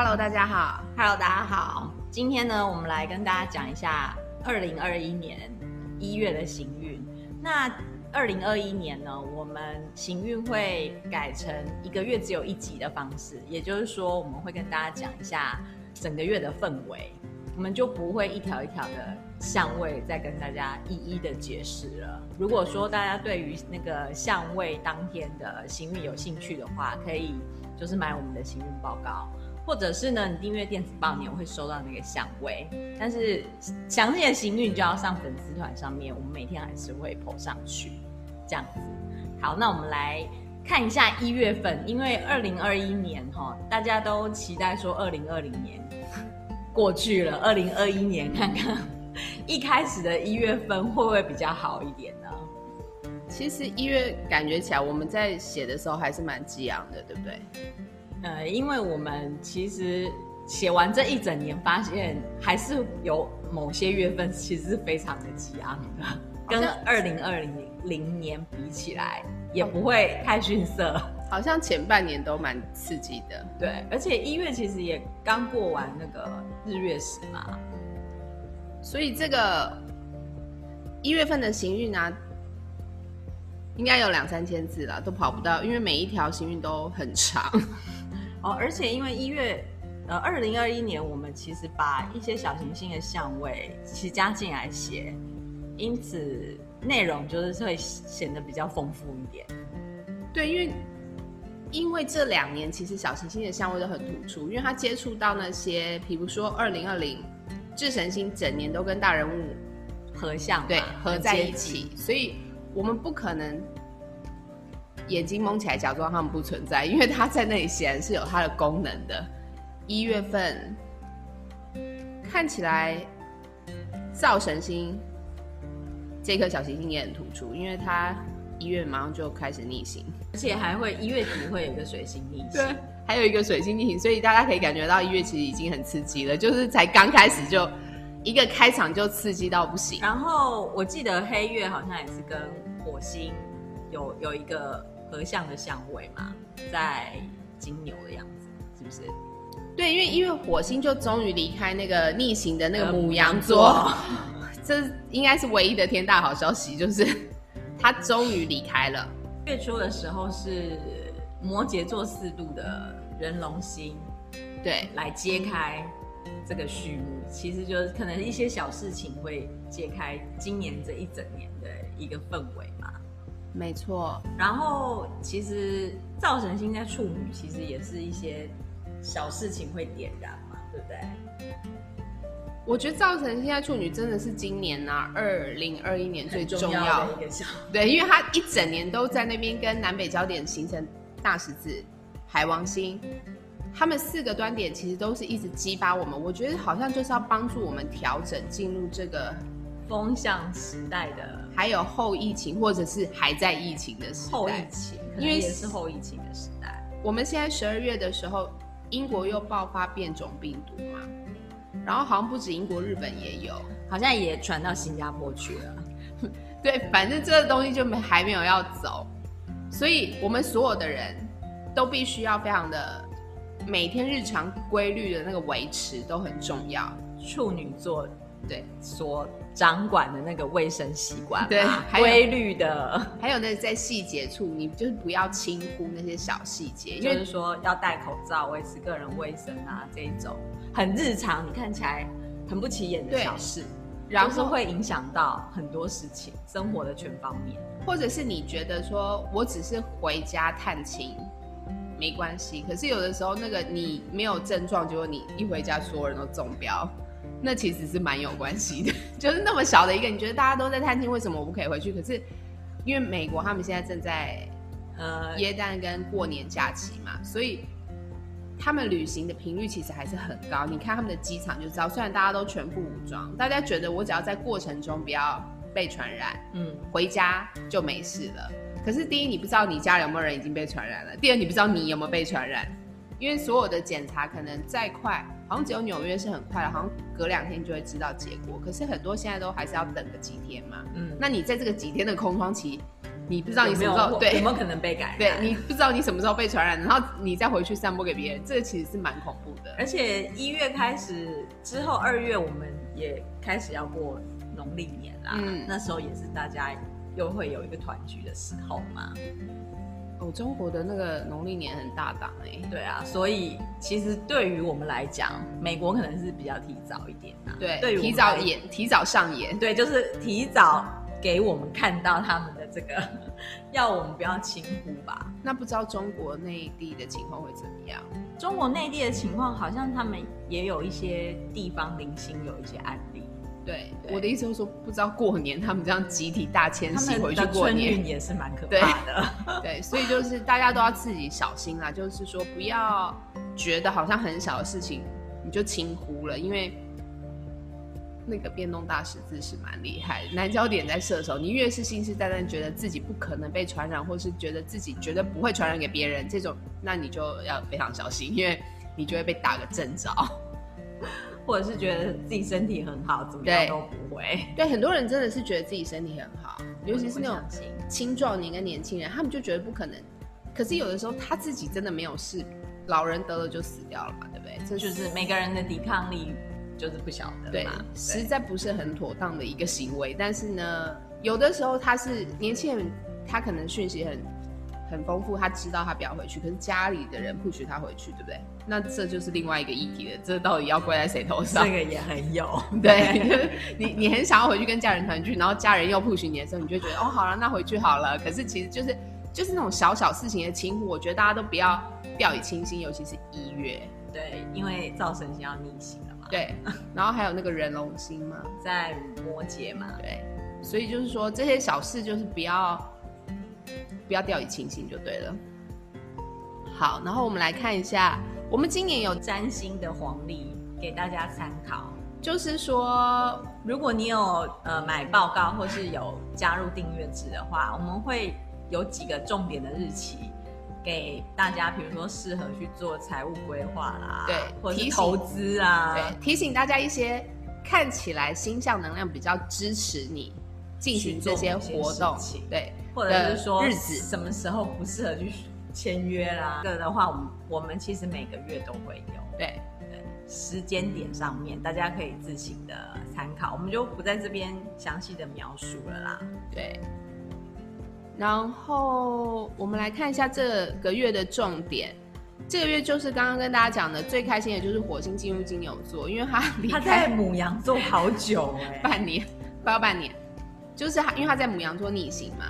Hello，大家好。Hello，大家好。今天呢，我们来跟大家讲一下二零二一年一月的行运。那二零二一年呢，我们行运会改成一个月只有一集的方式，也就是说，我们会跟大家讲一下整个月的氛围，我们就不会一条一条的相位再跟大家一一的解释了。如果说大家对于那个相位当天的行运有兴趣的话，可以就是买我们的行运报告。或者是呢，你订阅电子报，你也会收到那个相位。但是详细的行运就要上粉丝团上面，我们每天还是会 po 上去，这样子。好，那我们来看一下一月份，因为二零二一年哈，大家都期待说二零二零年过去了，二零二一年看看一开始的一月份会不会比较好一点呢？其实一月感觉起来，我们在写的时候还是蛮激昂的，对不对？呃，因为我们其实写完这一整年，发现还是有某些月份其实是非常的激昂的，跟二零二零零年比起来，也不会太逊色。好像前半年都蛮刺激的，对，而且一月其实也刚过完那个日月食嘛，所以这个一月份的行运啊。应该有两三千字了，都跑不到，因为每一条行运都很长。哦，而且因为一月，呃，二零二一年我们其实把一些小行星的相位其实加进来写，因此内容就是会显得比较丰富一点。对，因为因为这两年其实小行星的相位都很突出，因为它接触到那些，比如说二零二零智神星整年都跟大人物合相，对，合在一起，所以。我们不可能眼睛蒙起来假装他们不存在，因为他在那里显然是有它的功能的。一月份看起来灶神星这颗小行星也很突出，因为它一月马上就开始逆行，而且还会一月底会有一个水星逆行，对，还有一个水星逆行，所以大家可以感觉到一月其实已经很刺激了，就是才刚开始就。一个开场就刺激到不行，然后我记得黑月好像也是跟火星有有一个合相的相位嘛，在金牛的样子，是不是？对，因为因为火星就终于离开那个逆行的那个母羊座，这应该是唯一的天大好消息，就是它终于离开了。月初的时候是摩羯座四度的人龙星，对，来揭开。这个序幕其实就是可能一些小事情会揭开今年这一整年的一个氛围嘛。没错，然后其实造神星在处女，其实也是一些小事情会点燃嘛，对不对？我觉得造成现在处女真的是今年啊，二零二一年最重要，重要的一个，对，因为他一整年都在那边跟南北焦点形成大十字海王星。他们四个端点其实都是一直激发我们，我觉得好像就是要帮助我们调整进入这个风向时代的，还有后疫情或者是还在疫情的时代。后疫情，因为也是后疫情的时代。我们现在十二月的时候，英国又爆发变种病毒嘛，然后好像不止英国，日本也有，好像也传到新加坡去了。对，反正这个东西就没还没有要走，所以我们所有的人都必须要非常的。每天日常规律的那个维持都很重要。处女座对所掌管的那个卫生习惯，对规律的，还有那在细节处，你就是不要轻忽那些小细节，就是说要戴口罩、维持个人卫生啊，这一种很日常，你看起来很不起眼的小事，然后是会影响到很多事情，生活的全方面。或者是你觉得说我只是回家探亲。没关系，可是有的时候那个你没有症状，结果你一回家所有人都中标，那其实是蛮有关系的。就是那么小的一个，你觉得大家都在探亲，为什么我不可以回去？可是因为美国他们现在正在呃耶诞跟过年假期嘛，所以他们旅行的频率其实还是很高。你看他们的机场就知道，虽然大家都全副武装，大家觉得我只要在过程中不要被传染，嗯，回家就没事了。可是第一，你不知道你家有没有人已经被传染了；第二，你不知道你有没有被传染，因为所有的检查可能再快，好像只有纽约是很快的，好像隔两天就会知道结果。可是很多现在都还是要等个几天嘛。嗯，那你在这个几天的空窗期，你不知道你什么时候对有没有可能被感染？对，你不知道你什么时候被传染，然后你再回去散播给别人，这个其实是蛮恐怖的。而且一月开始之后，二月我们也开始要过农历年啦，嗯，那时候也是大家又会有一个团聚的时候嘛。哦，中国的那个农历年很大档哎、欸。对啊，所以其实对于我们来讲，美国可能是比较提早一点啊。对，对提早演，提早上演。对，就是提早给我们看到他们的这个，要我们不要轻忽吧。那不知道中国内地的情况会怎么样？中国内地的情况好像他们也有一些地方零星有一些案例。对，对我的意思就是说，不知道过年他们这样集体大迁徙回去过年也是蛮可怕的。对，对，所以就是大家都要自己小心啦，就是说不要觉得好像很小的事情你就轻忽了，因为那个变动大十字是蛮厉害的。南焦点在射手，你越是信誓旦旦觉得自己不可能被传染，或是觉得自己绝对不会传染给别人，这种那你就要非常小心，因为你就会被打个正着。或者是觉得自己身体很好，怎么样都不会。对，很多人真的是觉得自己身体很好，尤其是那种青壮年跟年轻人，他们就觉得不可能。可是有的时候他自己真的没有事，老人得了就死掉了嘛，对不对？这就是每个人的抵抗力就是不晓得。对，实在不是很妥当的一个行为。但是呢，有的时候他是年轻人，他可能讯息很。很丰富，他知道他不要回去，可是家里的人不许他回去，对不对？那这就是另外一个议题了。这到底要怪在谁头上？这个也很有，对，你你很想要回去跟家人团聚，然后家人又不许你的时候，你就觉得哦，好了，那回去好了。可是其实就是就是那种小小事情的轻忽，我觉得大家都不要掉以轻心，尤其是一月。对，因为造神星要逆行了嘛。对，然后还有那个人龙星嘛，在摩羯嘛。对，所以就是说这些小事就是不要。不要掉以轻心就对了。好，然后我们来看一下，我们今年有占星的黄历给大家参考。就是说，如果你有呃买报告或是有加入订阅制的话，我们会有几个重点的日期给大家，比如说适合去做财务规划啦，对，或者投资啊，对，提醒大家一些看起来星象能量比较支持你进行这些活动，对。或者是说日子什么时候不适合去签约啦？这个的话，我们我们其实每个月都会有。对对，时间点上面大家可以自行的参考，我们就不在这边详细的描述了啦。对。然后我们来看一下这个月的重点。这个月就是刚刚跟大家讲的最开心的就是火星进入金牛座，因为他离开它在母羊座好久哎、欸，半年快要半年，就是他因为他在母羊座逆行嘛。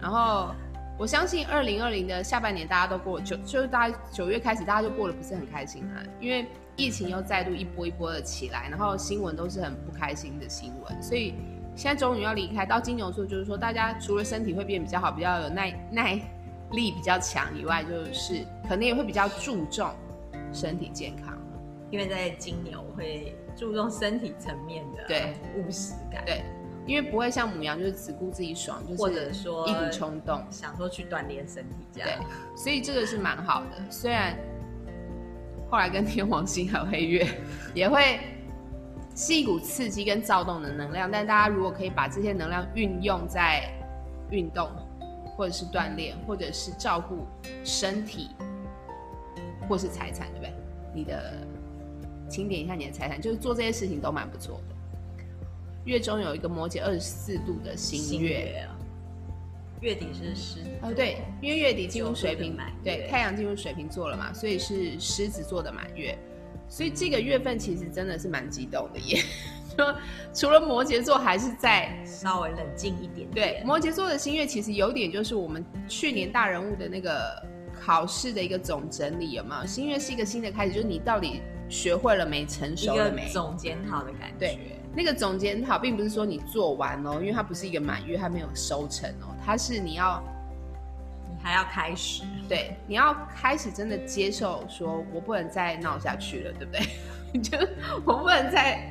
然后我相信二零二零的下半年大家都过九，就是大家九月开始大家就过得不是很开心啊，因为疫情又再度一波一波的起来，然后新闻都是很不开心的新闻，所以现在终于要离开到金牛座，就是说大家除了身体会变比较好，比较有耐耐力比较强以外，就是可能也会比较注重身体健康，因为在金牛会注重身体层面的对。务实感。对。因为不会像母羊，就是只顾自己爽，就是或者说一股冲动，想说去锻炼身体这样。对，所以这个是蛮好的。虽然后来跟天王星还有黑月也会是一股刺激跟躁动的能量，但大家如果可以把这些能量运用在运动，或者是锻炼，或者是照顾身体，或是财产，对不对？你的清点一下你的财产，就是做这些事情都蛮不错的。月中有一个摩羯二十四度的新月，月底是狮哦，对，因为月底进入水瓶，对，太阳进入水瓶座了嘛，所以是狮子座的满月，所以这个月份其实真的是蛮激动的耶。说除了摩羯座还是在稍微冷静一点点，对，摩羯座的新月其实有点就是我们去年大人物的那个考试的一个总整理，有没有？新月是一个新的开始，就是你到底学会了没，成熟了没？一个总检讨的感觉。对。那个总检讨并不是说你做完哦，因为它不是一个满月，它没有收成哦，它是你要，你还要开始，对，你要开始真的接受，说我不能再闹下去了，对不对？就我不能再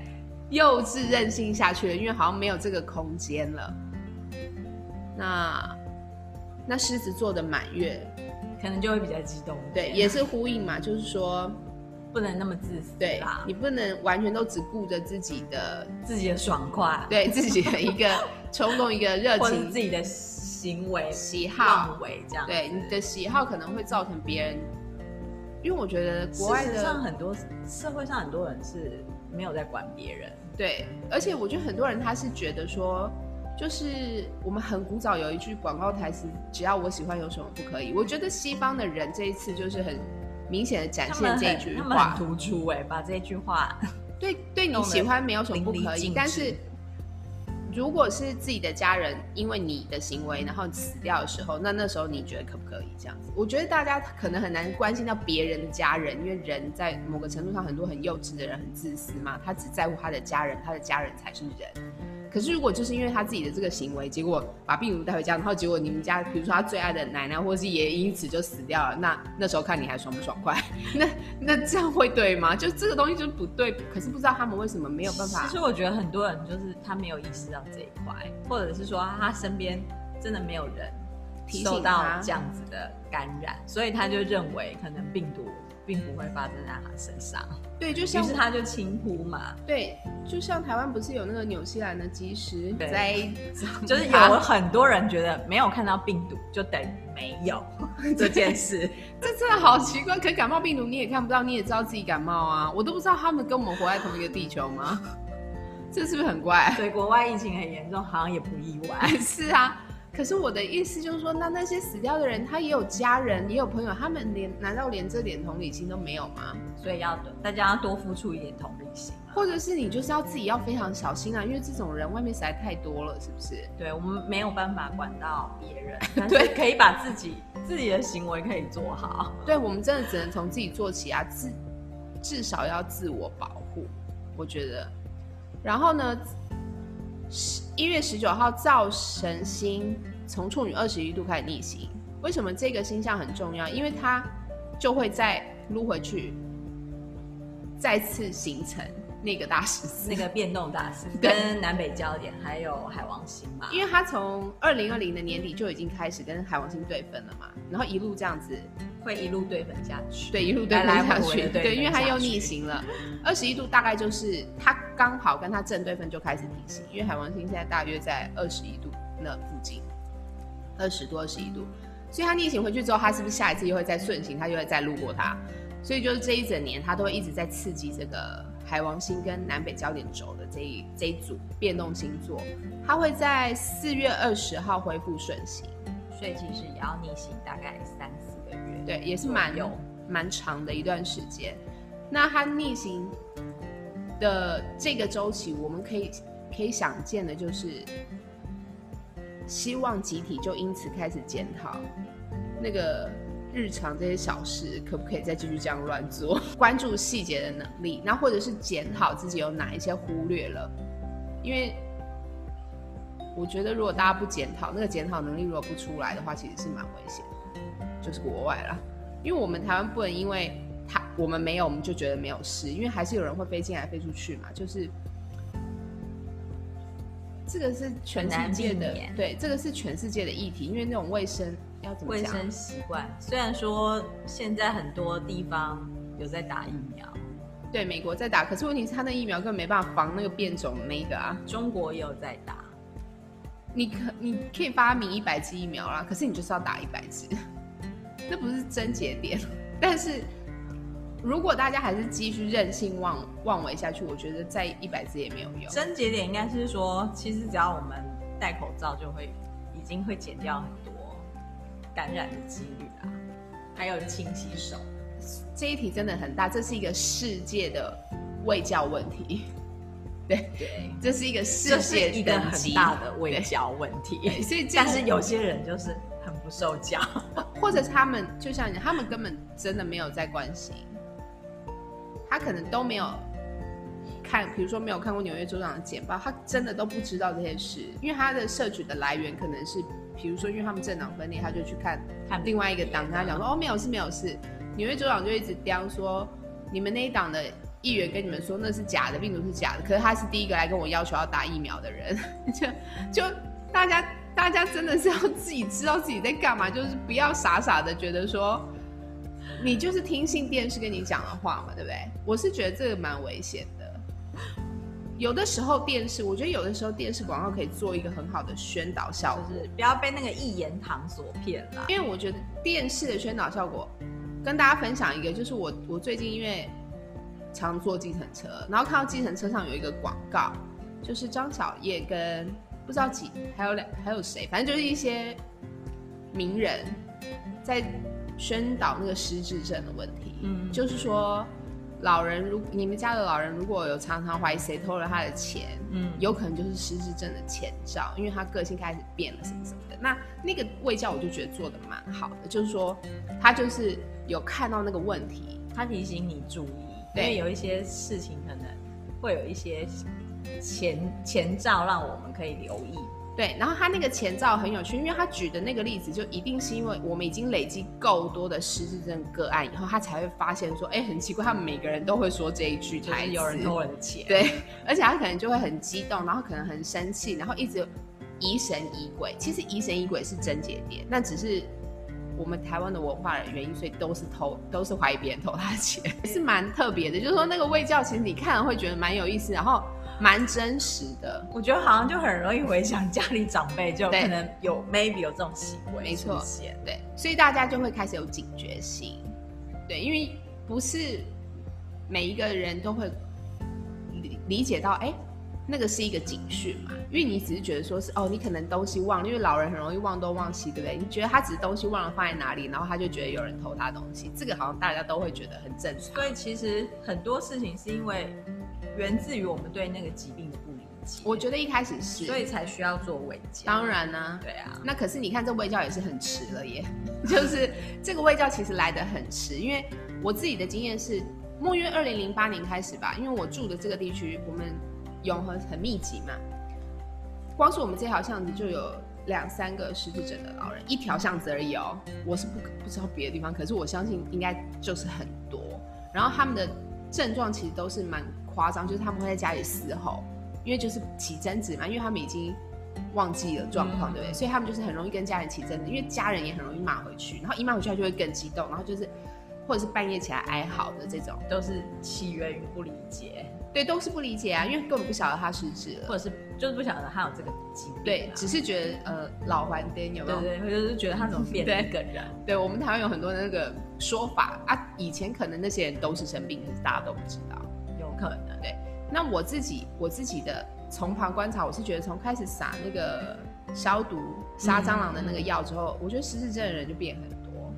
幼稚任性下去了，因为好像没有这个空间了。那那狮子座的满月可能就会比较激动，对，也是呼应嘛，就是说。不能那么自私，对，你不能完全都只顾着自己的自己的爽快，对自己的一个 冲动、一个热情，自己的行为喜好妄为这样。对，你的喜好可能会造成别人，因为我觉得国外的上很多社会上很多人是没有在管别人。对，而且我觉得很多人他是觉得说，就是我们很古早有一句广告台词，只要我喜欢，有什么不可以？我觉得西方的人这一次就是很明显的展现这句话，突出哎，把这句话。对，对你喜欢没有什么不可以，但是如果是自己的家人因为你的行为然后死掉的时候，那那时候你觉得可不可以这样子？我觉得大家可能很难关心到别人的家人，因为人在某个程度上很多很幼稚的人很自私嘛，他只在乎他的家人，他的家人才是人。可是，如果就是因为他自己的这个行为，结果把病毒带回家，然后结果你们家，比如说他最爱的奶奶或者是爷爷因此就死掉了，那那时候看你还爽不爽快？那那这样会对吗？就这个东西就是不对。可是不知道他们为什么没有办法。其实我觉得很多人就是他没有意识到这一块，或者是说他身边真的没有人受到这样子的感染，所以他就认为可能病毒。并不会发生在他身上。对，就像是他就轻忽嘛。对，就像台湾不是有那个纽西兰的及时灾，就是有很多人觉得没有看到病毒就等于没有 这件事，这真的好奇怪。可感冒病毒你也看不到，你也知道自己感冒啊，我都不知道他们跟我们活在同一个地球吗？这是不是很怪？对，国外疫情很严重，好像也不意外。是啊。可是我的意思就是说，那那些死掉的人，他也有家人，也有朋友，他们连难道连这点同理心都没有吗？所以要大家要多付出一点同理心，或者是你就是要自己要非常小心啊，因为这种人外面实在太多了，是不是？对，我们没有办法管到别人，对，可以把自己自己的行为可以做好。对，我们真的只能从自己做起啊，自至少要自我保护，我觉得。然后呢？十一月十九号，灶神星从处女二十一度开始逆行。为什么这个星象很重要？因为它就会再撸回去，再次形成那个大十四，那个变动大十四，跟南北焦点还有海王星嘛。因为他从二零二零的年底就已经开始跟海王星对分了嘛，然后一路这样子。会一路对分下去，对，一路对分下去，对，因为他又逆行了。二十一度大概就是他刚好跟他正对分就开始逆行，因为海王星现在大约在二十一度那附近，二十多二十一度，所以他逆行回去之后，他是不是下一次又会再顺行，他就会再路过它？所以就是这一整年，他都会一直在刺激这个海王星跟南北焦点轴的这一这一组变动星座，它会在四月二十号恢复顺行，所以其实也要逆行大概三四个月。对，也是蛮有蛮长的一段时间。那它逆行的这个周期，我们可以可以想见的就是，希望集体就因此开始检讨那个日常这些小事，可不可以再继续这样乱做？关注细节的能力，那或者是检讨自己有哪一些忽略了，因为我觉得如果大家不检讨，那个检讨能力如果不出来的话，其实是蛮危险的。就是国外啦，因为我们台湾不能因为他我们没有，我们就觉得没有事，因为还是有人会飞进来飞出去嘛。就是这个是全世界的，对，这个是全世界的议题，因为那种卫生要怎么？卫生习惯，虽然说现在很多地方有在打疫苗，对，美国在打，可是问题是他那疫苗根本没办法防那个变种那个啊。中国也有在打，你可你可以发明一百支疫苗啦，可是你就是要打一百支。这不是症结点，但是如果大家还是继续任性妄妄为下去，我觉得再一百支也没有用。症结点应该是说，其实只要我们戴口罩，就会已经会减掉很多感染的几率啊，还有清洗手。这一题真的很大，这是一个世界的卫教问题。对对，这是一个世界一个很大的卫教问题。所以，但是有些人就是很。不受教，或者是他们就像你，他们根本真的没有在关心，他可能都没有看，比如说没有看过纽约州长的简报，他真的都不知道这些事，因为他的摄取的来源可能是，比如说因为他们政党分裂，他就去看另外一个党，跟他讲说哦，没有事没有事，纽约州长就一直刁说，你们那一党的议员跟你们说那是假的，病毒是假的，可是他是第一个来跟我要求要打疫苗的人，就就大家。大家真的是要自己知道自己在干嘛，就是不要傻傻的觉得说，你就是听信电视跟你讲的话嘛，对不对？我是觉得这个蛮危险的。有的时候电视，我觉得有的时候电视广告可以做一个很好的宣导效果，就是不要被那个一言堂所骗了。因为我觉得电视的宣导效果，跟大家分享一个，就是我我最近因为常坐计程车，然后看到计程车上有一个广告，就是张小叶跟不知道几还有两还有谁，反正就是一些名人在宣导那个失智症的问题，嗯，就是说。老人如你们家的老人如果有常常怀疑谁偷了他的钱，嗯，有可能就是失智症的前兆，因为他个性开始变了什么什么的。那那个卫教我就觉得做的蛮好的，就是说他就是有看到那个问题，他提醒你注意，因为有一些事情可能会有一些前前兆，让我们可以留意。对，然后他那个前兆很有趣，因为他举的那个例子，就一定是因为我们已经累积够多的失智症个案以后，他才会发现说，哎，很奇怪，他们每个人都会说这一句台词，有人偷我的钱。对，而且他可能就会很激动，然后可能很生气，然后一直疑神疑鬼。其实疑神疑鬼是症结点，那只是我们台湾的文化的原因，所以都是偷，都是怀疑别人偷他的钱，是蛮特别的。就是说那个卫教，其实你看了会觉得蛮有意思，然后。蛮真实的，我觉得好像就很容易回想家里长辈就可能有 maybe 有这种行为，没错，对，所以大家就会开始有警觉性，对，因为不是每一个人都会理理解到，哎，那个是一个警讯嘛，因为你只是觉得说是哦，你可能东西忘了，因为老人很容易忘东忘西，对不对？你觉得他只是东西忘了放在哪里，然后他就觉得有人偷他东西，这个好像大家都会觉得很正常。所以其实很多事情是因为。源自于我们对那个疾病的不理解，我觉得一开始是，所以才需要做胃教。当然呢、啊，对啊。那可是你看，这胃教也是很迟了耶，就是这个胃教其实来得很迟，因为我自己的经验是，莫约二零零八年开始吧，因为我住的这个地区，我们永和很密集嘛，光是我们这条巷子就有两三个失智症的老人，一条巷子而已哦。我是不不知道别的地方，可是我相信应该就是很多。然后他们的症状其实都是蛮。夸张就是他们会在家里嘶吼，因为就是起争执嘛，因为他们已经忘记了状况，嗯、对不对？所以他们就是很容易跟家人起争执，因为家人也很容易骂回去，然后一骂回去他就会更激动，然后就是或者是半夜起来哀嚎的这种，都是起源于不理解，对，都是不理解啊，因为根本不晓得他失智了，或者是就是不晓得他有这个疾病，对，只是觉得呃老还癫有没有？对对，就是觉得他怎么变了一个人？对，我们台湾有很多的那个说法啊，以前可能那些人都是生病，可是大家都不知道，有可能对。那我自己我自己的从旁观察，我是觉得从开始撒那个消毒杀蟑螂的那个药之后，嗯、我觉得失智症的人就变很多。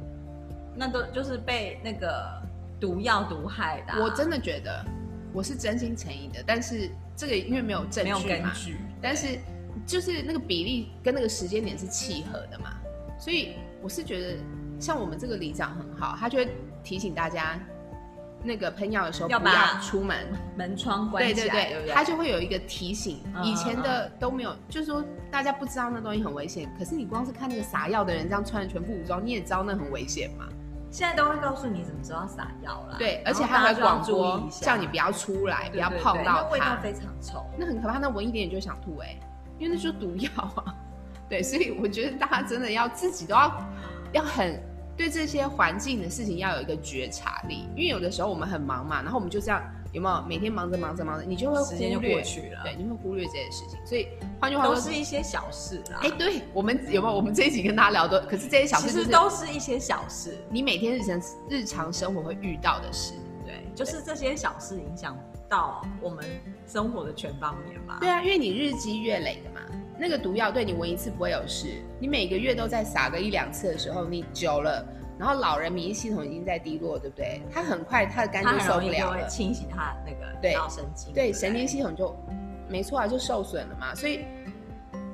那都就是被那个毒药毒害的、啊。我真的觉得我是真心诚意的，但是这个因为没有证据嘛，没有根据，但是就是那个比例跟那个时间点是契合的嘛，所以我是觉得像我们这个里长很好，他就会提醒大家。那个喷药的时候不要出门，门窗关起来，对对对，它就会有一个提醒。以前的都没有，嗯、就是说大家不知道那东西很危险。可是你光是看那个撒药的人这样穿的全副武装，你也知道那很危险嘛。现在都会告诉你怎么知道撒药了。对，而且还会广播叫你不要出来，不要碰到它。味道非常臭，那很可怕。那闻一点点就想吐哎、欸，因为那就是毒药啊。对，所以我觉得大家真的要自己都要要很。对这些环境的事情要有一个觉察力，因为有的时候我们很忙嘛，然后我们就这样有没有每天忙着忙着忙着，你就会忽略，时间就过去了，对，你会忽略这些事情。所以换句话说，都是一些小事啦。哎，对我们有没有？我们这一集跟大家聊的，可是这些小事、就是、其实都是一些小事，你每天日常日常生活会遇到的事，对，就是这些小事影响到我们生活的全方面嘛。对啊，因为你日积月累的嘛。那个毒药对你闻一次不会有事，你每个月都在撒个一两次的时候，你久了，然后老人免疫系统已经在低落，对不对？他很快他的肝就受不了了，会清洗他那个脑神经，对，对，对，对神经系统就没错啊，就受损了嘛。所以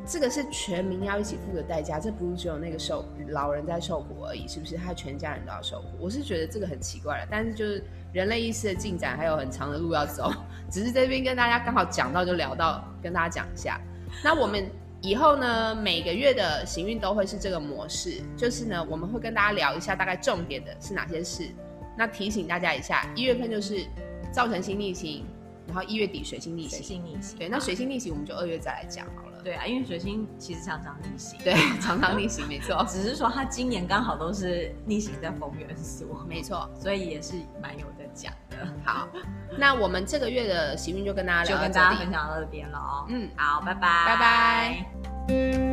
这个是全民要一起付的代价，这不是只有那个受老人在受苦而已，是不是？他全家人都要受苦。我是觉得这个很奇怪了，但是就是人类意识的进展还有很长的路要走，只是在这边跟大家刚好讲到就聊到，跟大家讲一下。那我们以后呢，每个月的行运都会是这个模式，就是呢，我们会跟大家聊一下大概重点的是哪些事。那提醒大家一下，一月份就是造成新逆行，然后一月底水星逆行。水星逆行。对，那水星逆行我们就二月再来讲好了。对啊，因为水星其实常常逆行，对，常常逆行，没错。只是说他今年刚好都是逆行在风元素，没错，所以也是蛮有的讲的。好，那我们这个月的行运就跟大家聊，就跟大家分享到这边了哦。嗯，好，拜拜，拜拜。